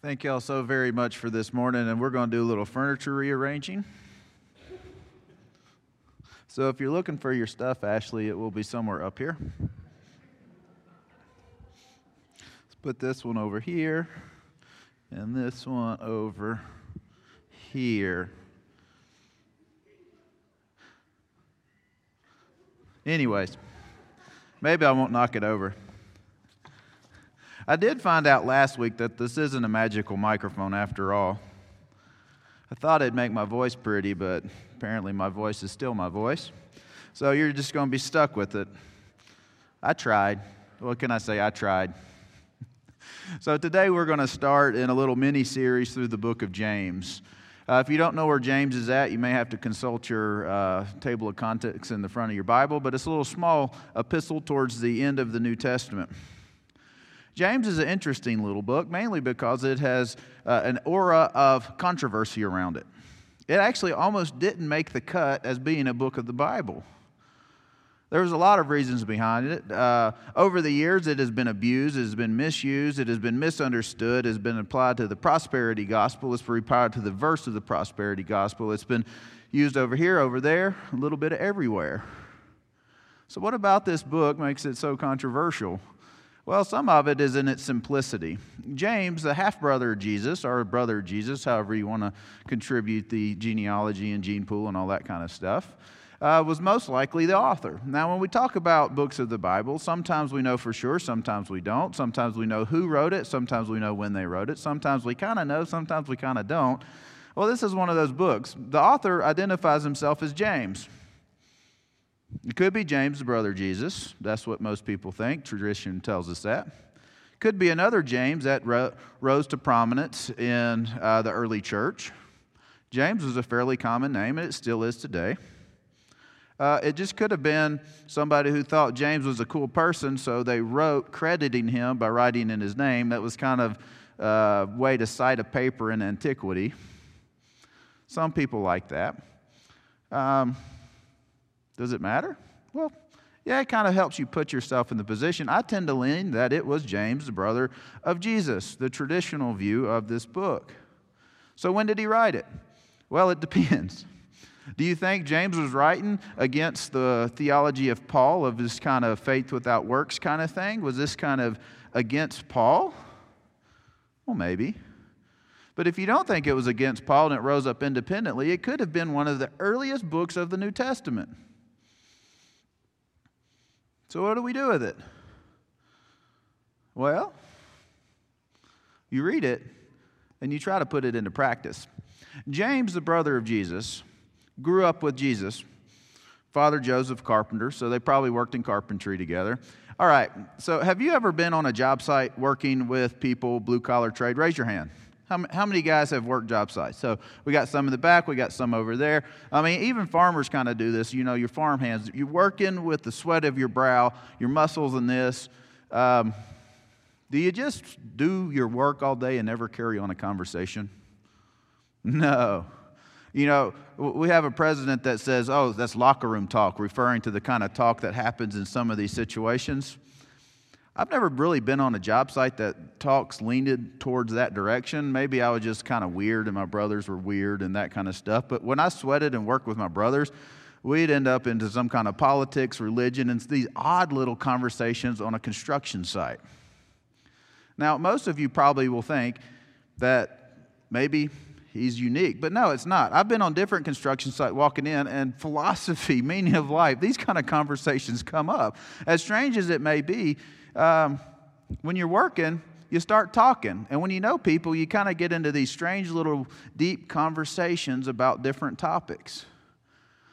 Thank y'all so very much for this morning, and we're going to do a little furniture rearranging. So if you're looking for your stuff, Ashley, it will be somewhere up here. Let's put this one over here, and this one over here. Anyways, maybe I won't knock it over. I did find out last week that this isn't a magical microphone after all. I thought it'd make my voice pretty, but apparently my voice is still my voice. So you're just going to be stuck with it. I tried. What can I say? I tried. so today we're going to start in a little mini series through the book of James. Uh, if you don't know where James is at, you may have to consult your uh, table of contents in the front of your Bible, but it's a little small epistle towards the end of the New Testament. James is an interesting little book, mainly because it has uh, an aura of controversy around it. It actually almost didn't make the cut as being a book of the Bible. There was a lot of reasons behind it. Uh, over the years, it has been abused, it has been misused, it has been misunderstood, it has been applied to the prosperity gospel, it's been applied to the verse of the prosperity gospel, it's been used over here, over there, a little bit everywhere. So, what about this book makes it so controversial? Well, some of it is in its simplicity. James, the half brother of Jesus, or brother of Jesus, however you want to contribute the genealogy and gene pool and all that kind of stuff, uh, was most likely the author. Now, when we talk about books of the Bible, sometimes we know for sure, sometimes we don't. Sometimes we know who wrote it, sometimes we know when they wrote it, sometimes we kind of know, sometimes we kind of don't. Well, this is one of those books. The author identifies himself as James. It could be James, the brother Jesus. That's what most people think. Tradition tells us that. Could be another James that ro- rose to prominence in uh, the early church. James was a fairly common name, and it still is today. Uh, it just could have been somebody who thought James was a cool person, so they wrote crediting him by writing in his name. That was kind of a uh, way to cite a paper in antiquity. Some people like that. Um, does it matter? Well, yeah, it kind of helps you put yourself in the position. I tend to lean that it was James, the brother of Jesus, the traditional view of this book. So, when did he write it? Well, it depends. Do you think James was writing against the theology of Paul, of this kind of faith without works kind of thing? Was this kind of against Paul? Well, maybe. But if you don't think it was against Paul and it rose up independently, it could have been one of the earliest books of the New Testament. So, what do we do with it? Well, you read it and you try to put it into practice. James, the brother of Jesus, grew up with Jesus. Father Joseph Carpenter, so they probably worked in carpentry together. All right, so have you ever been on a job site working with people, blue collar trade? Raise your hand. How, how many guys have worked job sites? So we got some in the back, we got some over there. I mean, even farmers kind of do this. You know, your farm hands, you're working with the sweat of your brow, your muscles in this. Um, do you just do your work all day and never carry on a conversation? No. You know, we have a president that says, oh, that's locker room talk, referring to the kind of talk that happens in some of these situations. I've never really been on a job site that talks leaned towards that direction. Maybe I was just kind of weird and my brothers were weird and that kind of stuff. But when I sweated and worked with my brothers, we'd end up into some kind of politics, religion, and these odd little conversations on a construction site. Now, most of you probably will think that maybe he's unique, but no, it's not. I've been on different construction sites walking in, and philosophy, meaning of life, these kind of conversations come up. As strange as it may be, um, when you're working, you start talking. And when you know people, you kind of get into these strange little deep conversations about different topics.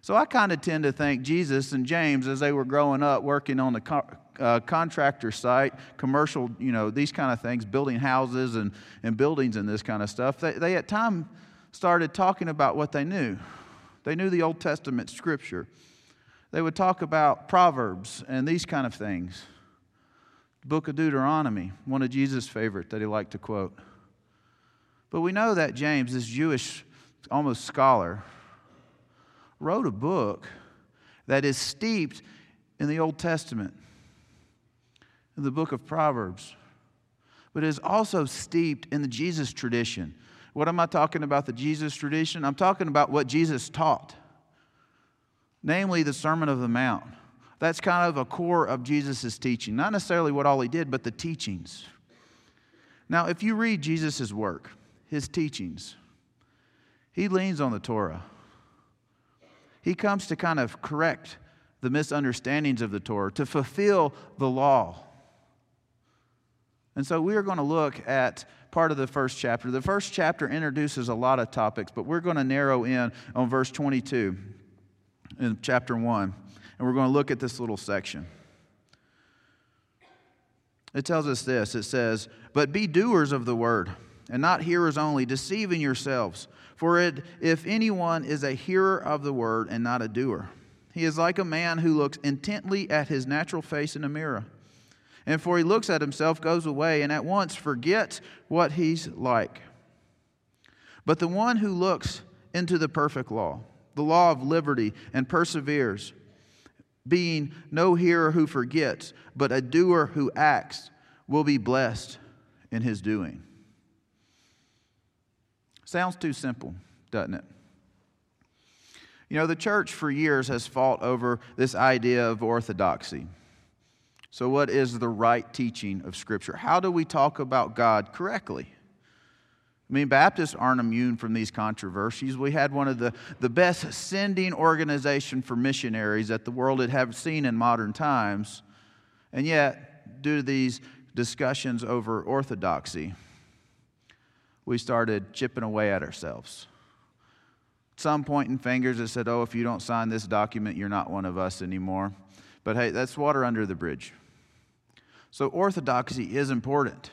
So I kind of tend to think Jesus and James, as they were growing up working on the co- uh, contractor site, commercial, you know, these kind of things, building houses and, and buildings and this kind of stuff, they, they at time started talking about what they knew. They knew the Old Testament scripture. They would talk about Proverbs and these kind of things book of Deuteronomy, one of Jesus' favorite that he liked to quote. But we know that James, this Jewish almost scholar, wrote a book that is steeped in the Old Testament, in the book of Proverbs. but is also steeped in the Jesus tradition. What am I talking about, the Jesus tradition? I'm talking about what Jesus taught, namely the Sermon of the Mount. That's kind of a core of Jesus' teaching. Not necessarily what all he did, but the teachings. Now, if you read Jesus' work, his teachings, he leans on the Torah. He comes to kind of correct the misunderstandings of the Torah, to fulfill the law. And so we are going to look at part of the first chapter. The first chapter introduces a lot of topics, but we're going to narrow in on verse 22 in chapter 1 and we're going to look at this little section. It tells us this it says, But be doers of the word, and not hearers only, deceiving yourselves. For it, if anyone is a hearer of the word and not a doer, he is like a man who looks intently at his natural face in a mirror. And for he looks at himself, goes away, and at once forgets what he's like. But the one who looks into the perfect law, the law of liberty, and perseveres, being no hearer who forgets, but a doer who acts, will be blessed in his doing. Sounds too simple, doesn't it? You know, the church for years has fought over this idea of orthodoxy. So, what is the right teaching of Scripture? How do we talk about God correctly? I mean, Baptists aren't immune from these controversies. We had one of the, the best sending organization for missionaries that the world had have seen in modern times. And yet, due to these discussions over orthodoxy, we started chipping away at ourselves. Some pointing fingers that said, oh, if you don't sign this document, you're not one of us anymore. But hey, that's water under the bridge. So, orthodoxy is important.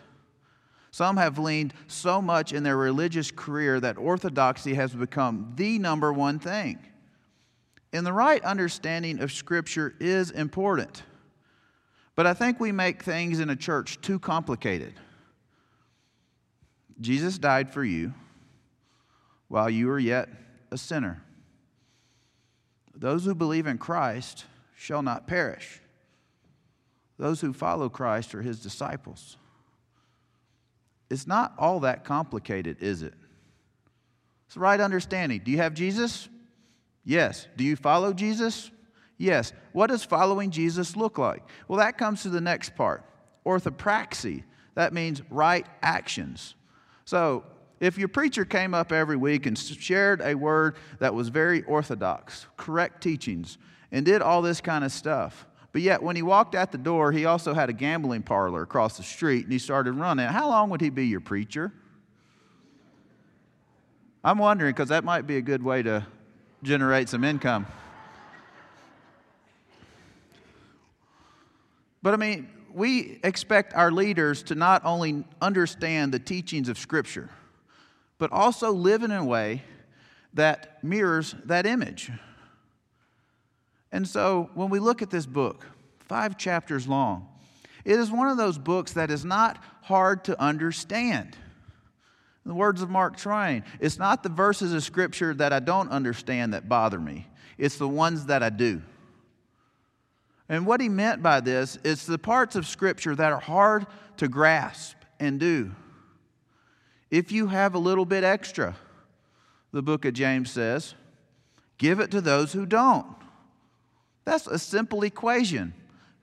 Some have leaned so much in their religious career that orthodoxy has become the number one thing. And the right understanding of Scripture is important. But I think we make things in a church too complicated. Jesus died for you while you were yet a sinner. Those who believe in Christ shall not perish. Those who follow Christ are his disciples. It's not all that complicated, is it? It's right understanding. Do you have Jesus? Yes. Do you follow Jesus? Yes. What does following Jesus look like? Well, that comes to the next part orthopraxy. That means right actions. So, if your preacher came up every week and shared a word that was very orthodox, correct teachings, and did all this kind of stuff, but yet, when he walked out the door, he also had a gambling parlor across the street and he started running. How long would he be your preacher? I'm wondering because that might be a good way to generate some income. But I mean, we expect our leaders to not only understand the teachings of Scripture, but also live in a way that mirrors that image. And so when we look at this book, five chapters long, it is one of those books that is not hard to understand. In the words of Mark Twain, it's not the verses of Scripture that I don't understand that bother me, it's the ones that I do. And what he meant by this is the parts of Scripture that are hard to grasp and do. If you have a little bit extra, the book of James says, give it to those who don't. That's a simple equation.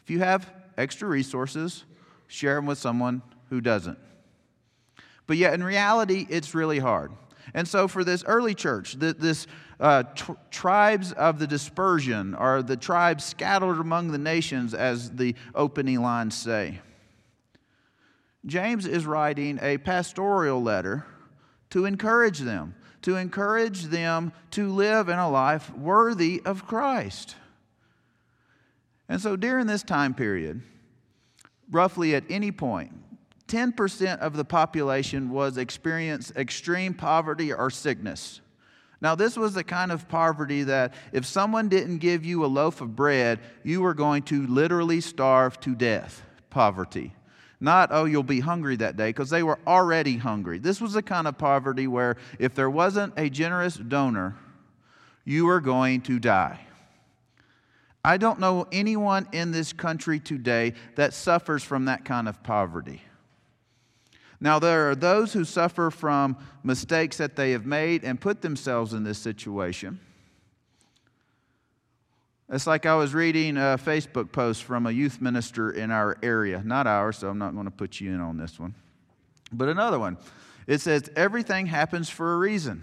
If you have extra resources, share them with someone who doesn't. But yet, in reality, it's really hard. And so, for this early church, this uh, tr- tribes of the dispersion, or the tribes scattered among the nations, as the opening lines say, James is writing a pastoral letter to encourage them, to encourage them to live in a life worthy of Christ. And so during this time period, roughly at any point, 10% of the population was experiencing extreme poverty or sickness. Now, this was the kind of poverty that if someone didn't give you a loaf of bread, you were going to literally starve to death. Poverty. Not, oh, you'll be hungry that day, because they were already hungry. This was the kind of poverty where if there wasn't a generous donor, you were going to die. I don't know anyone in this country today that suffers from that kind of poverty. Now, there are those who suffer from mistakes that they have made and put themselves in this situation. It's like I was reading a Facebook post from a youth minister in our area, not ours, so I'm not going to put you in on this one. But another one. It says, Everything happens for a reason.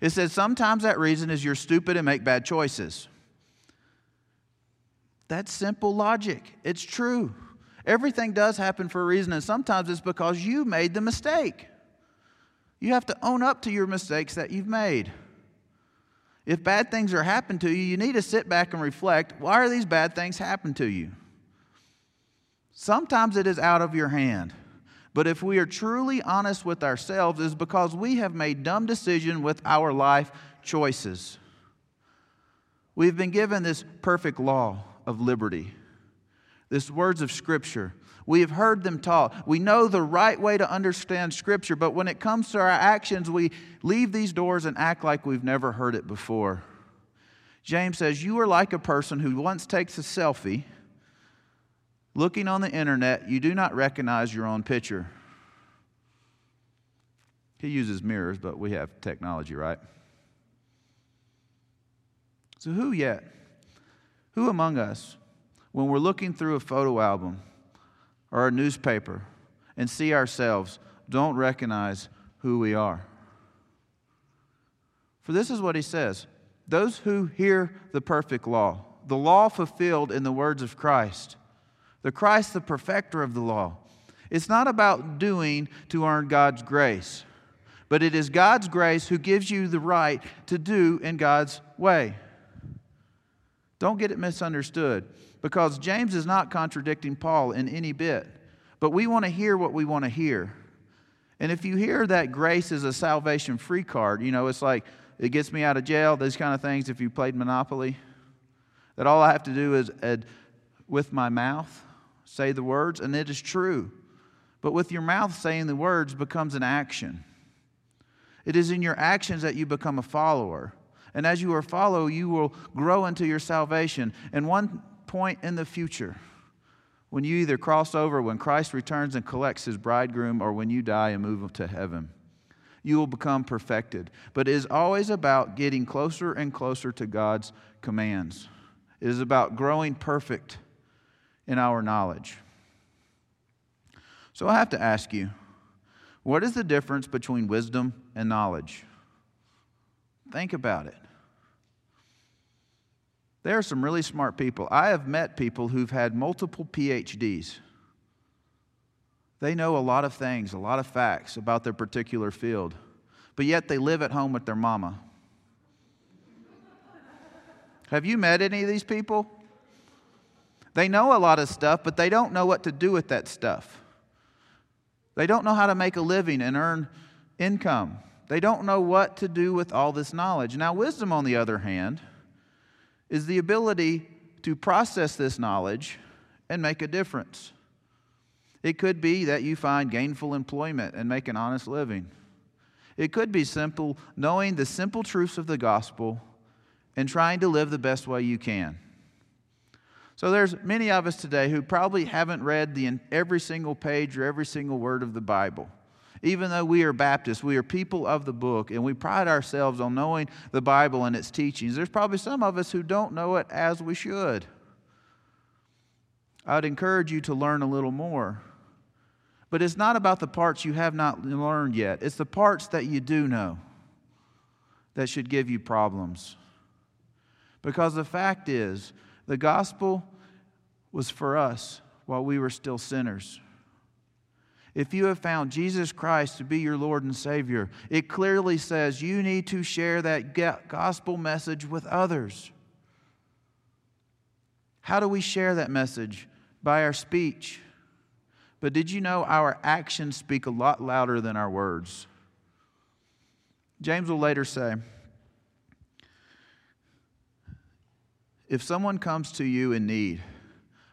It says, Sometimes that reason is you're stupid and make bad choices. That's simple logic. It's true. Everything does happen for a reason, and sometimes it's because you made the mistake. You have to own up to your mistakes that you've made. If bad things are happening to you, you need to sit back and reflect why are these bad things happening to you? Sometimes it is out of your hand. But if we are truly honest with ourselves, it's because we have made dumb decisions with our life choices. We've been given this perfect law of liberty, these words of Scripture. We have heard them taught. We know the right way to understand Scripture, but when it comes to our actions, we leave these doors and act like we've never heard it before. James says, You are like a person who once takes a selfie, looking on the internet, you do not recognize your own picture. He uses mirrors, but we have technology, right? So, who yet? Who among us, when we're looking through a photo album or a newspaper and see ourselves, don't recognize who we are? For this is what he says those who hear the perfect law, the law fulfilled in the words of Christ, the Christ, the perfecter of the law. It's not about doing to earn God's grace, but it is God's grace who gives you the right to do in God's way. Don't get it misunderstood because James is not contradicting Paul in any bit. But we want to hear what we want to hear. And if you hear that grace is a salvation free card, you know, it's like it gets me out of jail, those kind of things, if you played Monopoly, that all I have to do is, with my mouth, say the words, and it is true. But with your mouth saying the words becomes an action. It is in your actions that you become a follower. And as you are follow, you will grow into your salvation. And one point in the future, when you either cross over, when Christ returns and collects his bridegroom, or when you die and move to heaven, you will become perfected. But it is always about getting closer and closer to God's commands. It is about growing perfect in our knowledge. So I have to ask you what is the difference between wisdom and knowledge? Think about it. There are some really smart people. I have met people who've had multiple PhDs. They know a lot of things, a lot of facts about their particular field, but yet they live at home with their mama. Have you met any of these people? They know a lot of stuff, but they don't know what to do with that stuff. They don't know how to make a living and earn income. They don't know what to do with all this knowledge. Now, wisdom, on the other hand, is the ability to process this knowledge and make a difference. It could be that you find gainful employment and make an honest living. It could be simple, knowing the simple truths of the gospel and trying to live the best way you can. So there's many of us today who probably haven't read the, every single page or every single word of the Bible. Even though we are Baptists, we are people of the book, and we pride ourselves on knowing the Bible and its teachings. There's probably some of us who don't know it as we should. I'd encourage you to learn a little more. But it's not about the parts you have not learned yet, it's the parts that you do know that should give you problems. Because the fact is, the gospel was for us while we were still sinners if you have found Jesus Christ to be your Lord and Savior, it clearly says you need to share that gospel message with others. How do we share that message? By our speech. But did you know our actions speak a lot louder than our words? James will later say, If someone comes to you in need,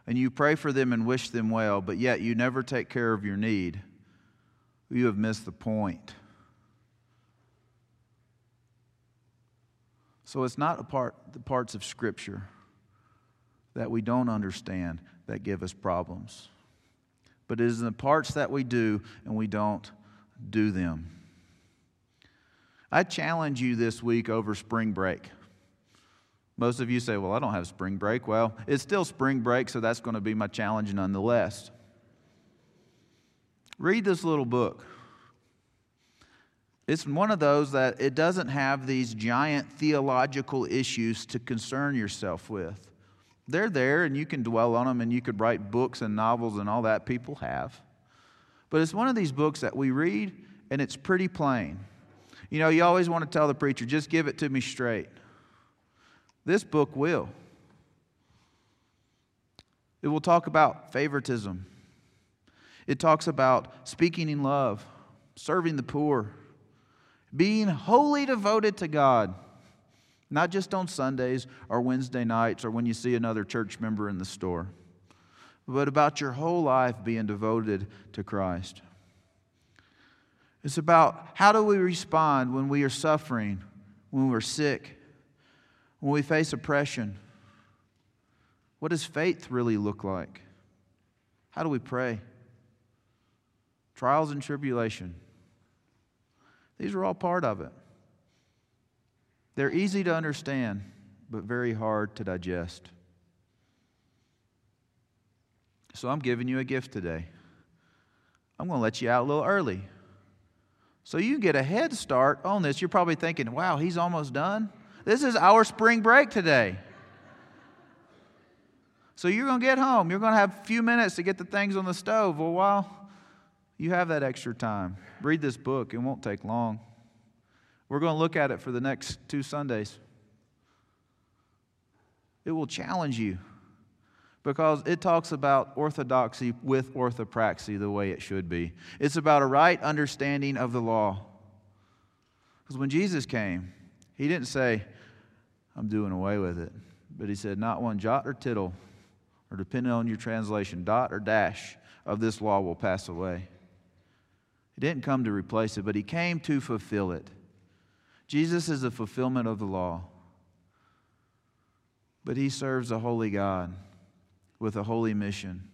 and you pray for them and wish them well, but yet you never take care of your need, you have missed the point. So it's not a part, the parts of Scripture that we don't understand that give us problems. but it is the parts that we do and we don't do them. I challenge you this week over spring break. Most of you say, Well, I don't have spring break. Well, it's still spring break, so that's going to be my challenge nonetheless. Read this little book. It's one of those that it doesn't have these giant theological issues to concern yourself with. They're there and you can dwell on them and you could write books and novels and all that people have. But it's one of these books that we read and it's pretty plain. You know, you always want to tell the preacher, just give it to me straight. This book will. It will talk about favoritism. It talks about speaking in love, serving the poor, being wholly devoted to God, not just on Sundays or Wednesday nights or when you see another church member in the store, but about your whole life being devoted to Christ. It's about how do we respond when we are suffering, when we're sick, when we face oppression. What does faith really look like? How do we pray? Trials and tribulation. These are all part of it. They're easy to understand, but very hard to digest. So I'm giving you a gift today. I'm going to let you out a little early. So you get a head start on this. You're probably thinking, wow, he's almost done. This is our spring break today. So you're going to get home. You're going to have a few minutes to get the things on the stove. Well, while you have that extra time. Read this book, it won't take long. We're going to look at it for the next two Sundays. It will challenge you because it talks about orthodoxy with orthopraxy the way it should be. It's about a right understanding of the law. Because when Jesus came, he didn't say, I'm doing away with it, but he said, Not one jot or tittle, or depending on your translation, dot or dash of this law will pass away. He didn't come to replace it, but he came to fulfill it. Jesus is the fulfillment of the law. But he serves a holy God with a holy mission.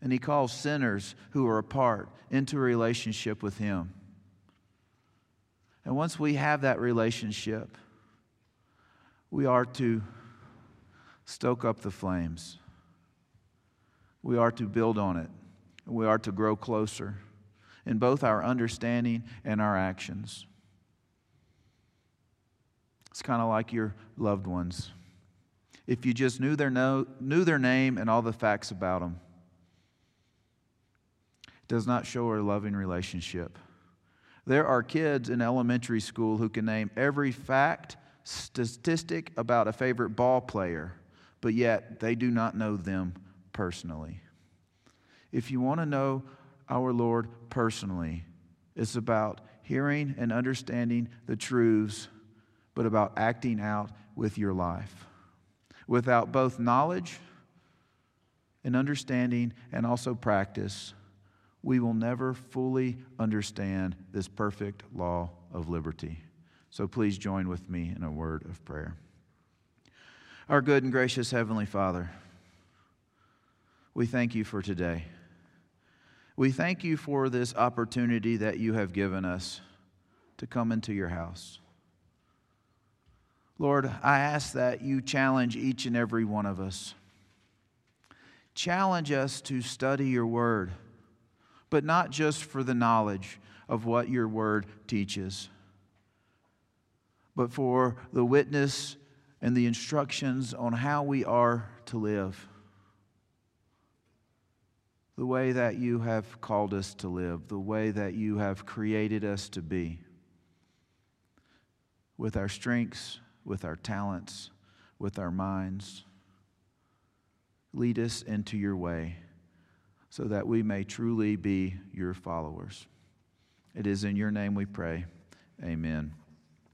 And he calls sinners who are apart into a relationship with him. And once we have that relationship, we are to stoke up the flames. We are to build on it. We are to grow closer in both our understanding and our actions. It's kind of like your loved ones. If you just knew their, no, knew their name and all the facts about them, it does not show a loving relationship. There are kids in elementary school who can name every fact, statistic about a favorite ball player, but yet they do not know them personally. If you want to know our Lord personally. It's about hearing and understanding the truths, but about acting out with your life. Without both knowledge and understanding and also practice, we will never fully understand this perfect law of liberty. So please join with me in a word of prayer. Our good and gracious Heavenly Father, we thank you for today. We thank you for this opportunity that you have given us to come into your house. Lord, I ask that you challenge each and every one of us. Challenge us to study your word, but not just for the knowledge of what your word teaches, but for the witness and the instructions on how we are to live the way that you have called us to live, the way that you have created us to be, with our strengths, with our talents, with our minds. Lead us into your way so that we may truly be your followers. It is in your name we pray. Amen.